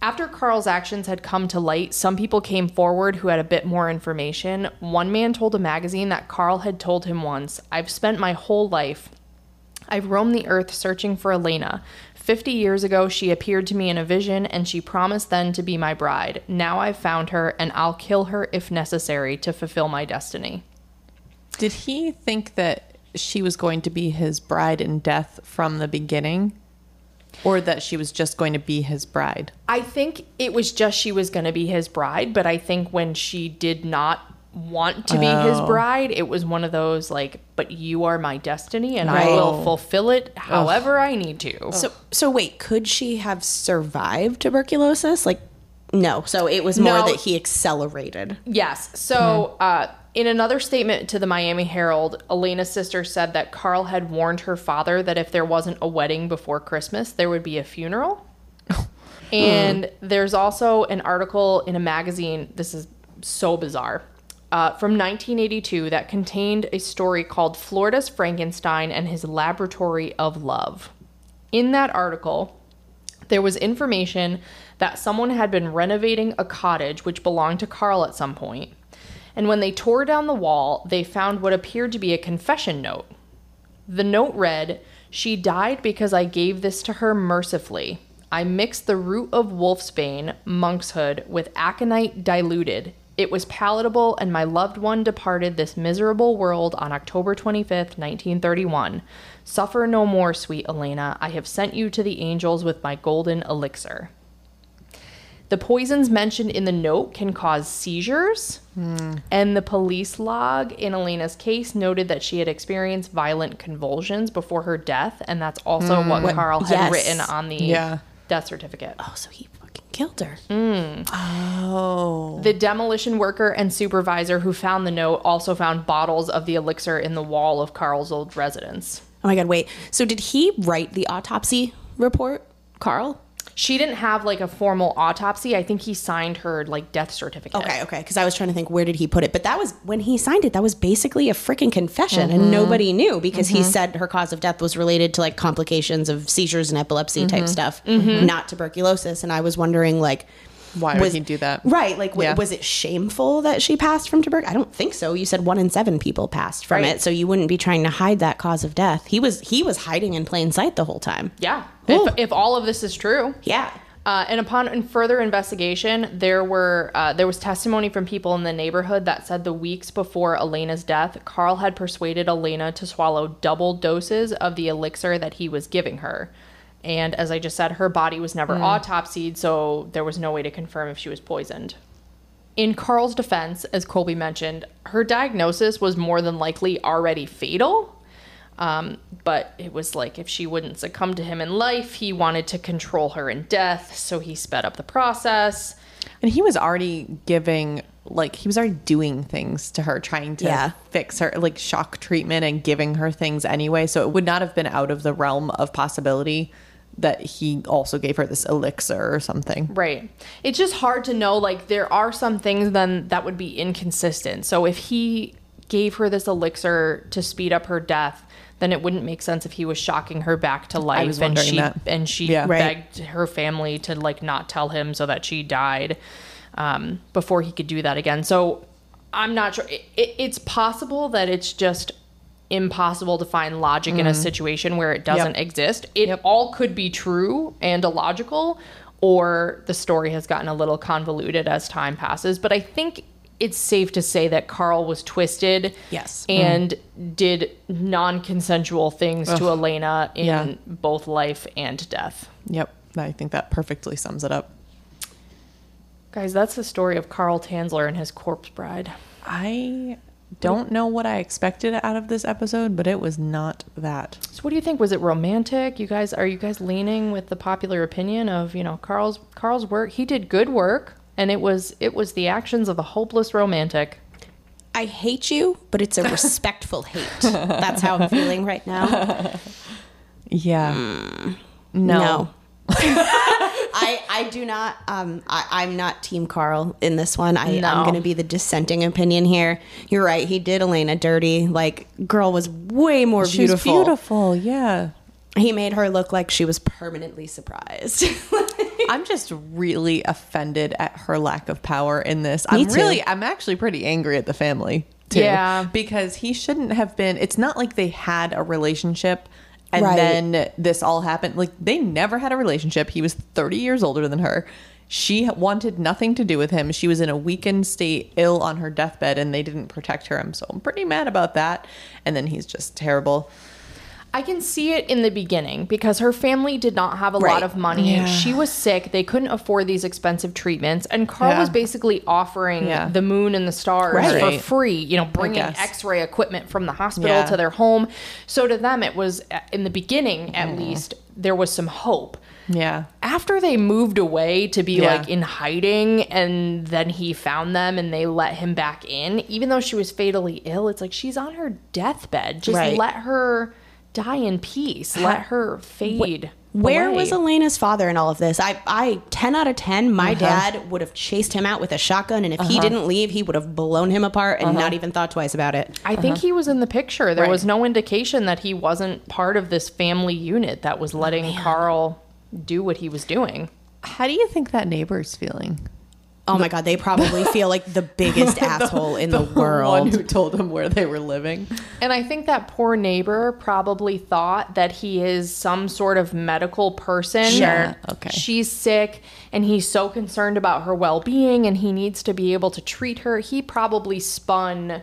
After Karl's actions had come to light, some people came forward who had a bit more information. One man told a magazine that Karl had told him once, I've spent my whole life. I've roamed the earth searching for Elena. Fifty years ago, she appeared to me in a vision, and she promised then to be my bride. Now I've found her, and I'll kill her if necessary to fulfill my destiny. Did he think that she was going to be his bride in death from the beginning? Or that she was just going to be his bride? I think it was just she was going to be his bride, but I think when she did not want to be his bride, it was one of those like, but you are my destiny and I will fulfill it however I need to. So, so wait, could she have survived tuberculosis? Like, no. So it was more No. that he accelerated. Yes. So, uh, in another statement to the Miami Herald, Elena's sister said that Karl had warned her father that if there wasn't a wedding before Christmas, there would be a funeral. and there's also an article in a magazine. This is so bizarre. Uh, from 1982 that contained a story called Florida's Frankenstein and His Laboratory of Love. In that article, there was information that someone had been renovating a cottage which belonged to Karl at some point. And when they tore down the wall, they found what appeared to be a confession note. The note read, She died because I gave this to her mercifully. I mixed the root of wolfsbane, monkshood, with aconite diluted. It was palatable, and my loved one departed this miserable world on October 25th, 1931. Suffer no more, sweet Elena. I have sent you to the angels with my golden elixir. The poisons mentioned in the note can cause seizures, hmm. and the police log in Elena's case noted that she had experienced violent convulsions before her death, and that's also hmm. what Karl had yes. written on the Yeah. death certificate. Oh, so he fucking killed her. Hmm. Oh. The demolition worker and supervisor who found the note also found bottles of the elixir in the wall of Karl's old residence. Oh my god, wait. So did he write the autopsy report, Karl? She didn't have like a formal autopsy. I think he signed her like death certificate. Okay, okay. Because I was trying to think where did he put it, but that was when he signed it. That was basically a freaking confession, and mm-hmm. nobody knew because he mm-hmm. said her cause of death was related to like complications of seizures and epilepsy type mm-hmm. stuff, not tuberculosis. And I was wondering, like, Why would he do that? Right? Like, w- Yeah. was it shameful that she passed from tuberculosis? I don't think so. You said one in seven people passed from Right. it, so you wouldn't be trying to hide that cause of death. He was he was hiding in plain sight the whole time. Yeah. If, if all of this is true. Yeah. Uh, and upon in further investigation, there were uh, there was testimony from people in the neighborhood that said the weeks before Elena's death, Karl had persuaded Elena to swallow double doses of the elixir that he was giving her. And as I just said, her body was never autopsied, so there was no way to confirm if she was poisoned. In Karl's defense, as Colby mentioned, her diagnosis was more than likely already fatal. Um, but it was like if she wouldn't succumb to him in life, he wanted to control her in death, so he sped up the process. And he was already giving, like, he was already doing things to her, trying to Yeah. fix her, like, shock treatment and giving her things anyway. So it would not have been out of the realm of possibility that he also gave her this elixir or something. Right. It's just hard to know. Like, there are some things then that would be inconsistent. So if he gave her this elixir to speed up her death, then it wouldn't make sense if he was shocking her back to life and she that. and she Yeah. Right. begged her family to like not tell him so that she died um, before he could do that again. So I'm not sure. It, it, it's possible that it's just impossible to find logic in a situation where it doesn't Yep. exist. It Yep. all could be true and illogical, or the story has gotten a little convoluted as time passes. But I think it's safe to say that Karl was twisted. Yes. And did non consensual things to Elena in Yeah. both life and death. Yep. I think that perfectly sums it up. Guys, that's the story of Karl Tanzler and his corpse bride. I don't know what I expected out of this episode, but it was not that. So what do you think? Was it romantic? You guys are you guys leaning with the popular opinion of, you know, Karl's Karl's work? He did good work and it was it was the actions of a hopeless romantic. I hate you, but it's a respectful hate. That's how I'm feeling right now. Yeah. No. I I do not um I, I'm not team Karl in this one. I, No. I'm gonna be the dissenting opinion here. You're right, he did Elena dirty. Like girl was way more She was beautiful. beautiful. Yeah. He made her look like she was permanently surprised. I'm just really offended at her lack of power in this. Me I'm too. really, I'm actually pretty angry at the family too. Yeah. Because he shouldn't have been, it's not like they had a relationship and Right. then this all happened. Like they never had a relationship. He was 30 years older than her. She wanted nothing to do with him. She was in a weakened state, ill on her deathbed, and they didn't protect her. I'm so I'm pretty mad about that. And then he's just terrible. I can see it in the beginning because her family did not have a lot of money. Yeah. She was sick. They couldn't afford these expensive treatments. And Karl Yeah. was basically offering Yeah. the moon and the stars Right. for free, you know, bringing x ray equipment from the hospital to their home. So to them, it was, uh, in the beginning at least, there was some hope. Yeah. After they moved away to be Yeah. like in hiding and then he found them and they let him back in, even though she was fatally ill, it's like she's on her deathbed. Just Right. let her die in peace. Let her fade. Where away. was Elena's father in all of this? I, I, ten out of ten. My uh-huh. dad would have chased him out with a shotgun, and if he uh-huh. didn't leave, he would have blown him apart and uh-huh. not even thought twice about it. I think he was in the picture. There Right. was no indication that he wasn't part of this family unit that was oh, letting Karl do what he was doing. How do you think that neighbor's feeling? Oh my god, they probably feel like the biggest asshole in the, one world. who told them where they were living. And I think that poor neighbor probably thought that he is some sort of medical person. Sure. Okay. She's sick and he's so concerned about her well being and he needs to be able to treat her. He probably spun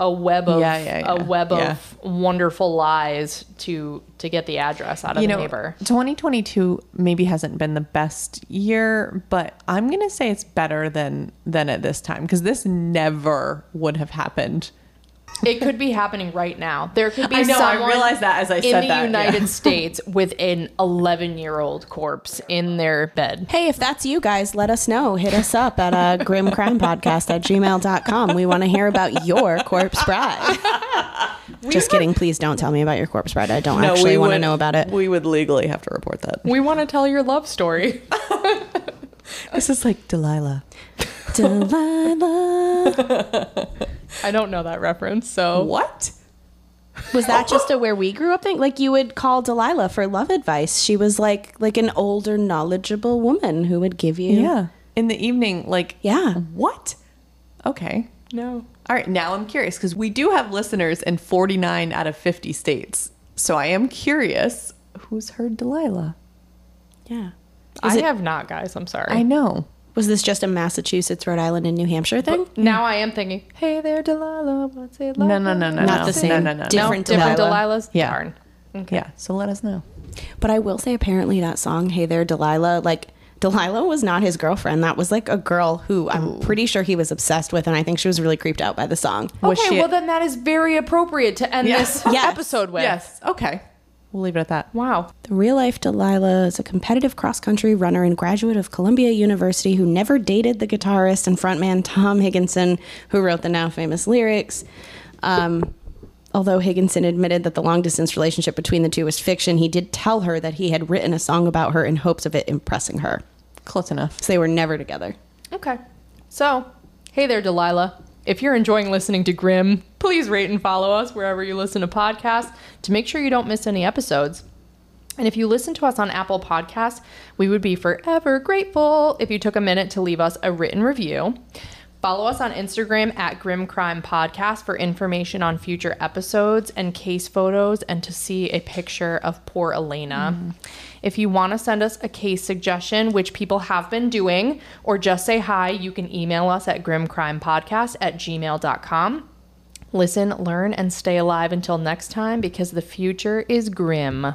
a web of Yeah, yeah, a web Yeah. of wonderful lies to to get the address out of you the know, neighbor. 2022 maybe hasn't been the best year, but I'm gonna say it's better than than at this time because this never would have happened. It could be happening right now. There could be I know, I someone realized that as I in said the that, United yeah. States with an 11 year old corpse in their bed. Hey, if that's you guys, let us know. Hit us up at uh, grimcrimepodcast at gmail.com. We want to hear about your corpse bride. Just kidding. Please don't tell me about your corpse bride. I don't actually want to know about it. We would legally have to report that. We want to tell your love story. This is like Delilah. Delilah. I don't know that reference, so What? Was that just a where we grew up thing? Like you would call Delilah for love advice. She was like like an older, knowledgeable woman who would give you Yeah. In the evening, like Yeah. What? Okay. no. All right, now I'm curious because we do have listeners in 49 out of 50 states. So I am curious who's heard Delilah? Yeah. I it- have not, guys. I'm sorry. I know. Was this just a Massachusetts, Rhode Island, and New Hampshire thing? now I am thinking, hey there, Delilah. What's it like? No, no, no, no, Not no. the same. No, no, no, no. Different no, different Delilah. Delilahs? Yeah. Darn. Okay. Yeah, so let us know. But I will say, apparently, that song, Hey There, Delilah, like, Delilah was not his girlfriend. That was like a girl who I'm pretty sure he was obsessed with, and I think she was really creeped out by the song. Okay, she- well then that is very appropriate to end Yes. this Yes. episode with. Yes. Okay. We'll leave it at that. Wow. The real life Delilah is a competitive cross country runner and graduate of Columbia University who never dated the guitarist and frontman Tom Higgenson, who wrote the now famous lyrics. Um, although Higginson admitted that the long distance relationship between the two was fiction, he did tell her that he had written a song about her in hopes of it impressing her. Close enough. So they were never together. Okay. So, hey there, Delilah. If you're enjoying listening to Grim, please rate and follow us wherever you listen to podcasts to make sure you don't miss any episodes. And if you listen to us on Apple Podcasts, we would be forever grateful if you took a minute to leave us a written review. Follow us on Instagram at Grim Crime Podcast for information on future episodes and case photos and to see a picture of poor Elena. Mm-hmm. If you want to send us a case suggestion, which people have been doing, or just say hi, you can email us at grimcrimepodcast at gmail.com. Listen, learn, and stay alive until next time because the future is grim.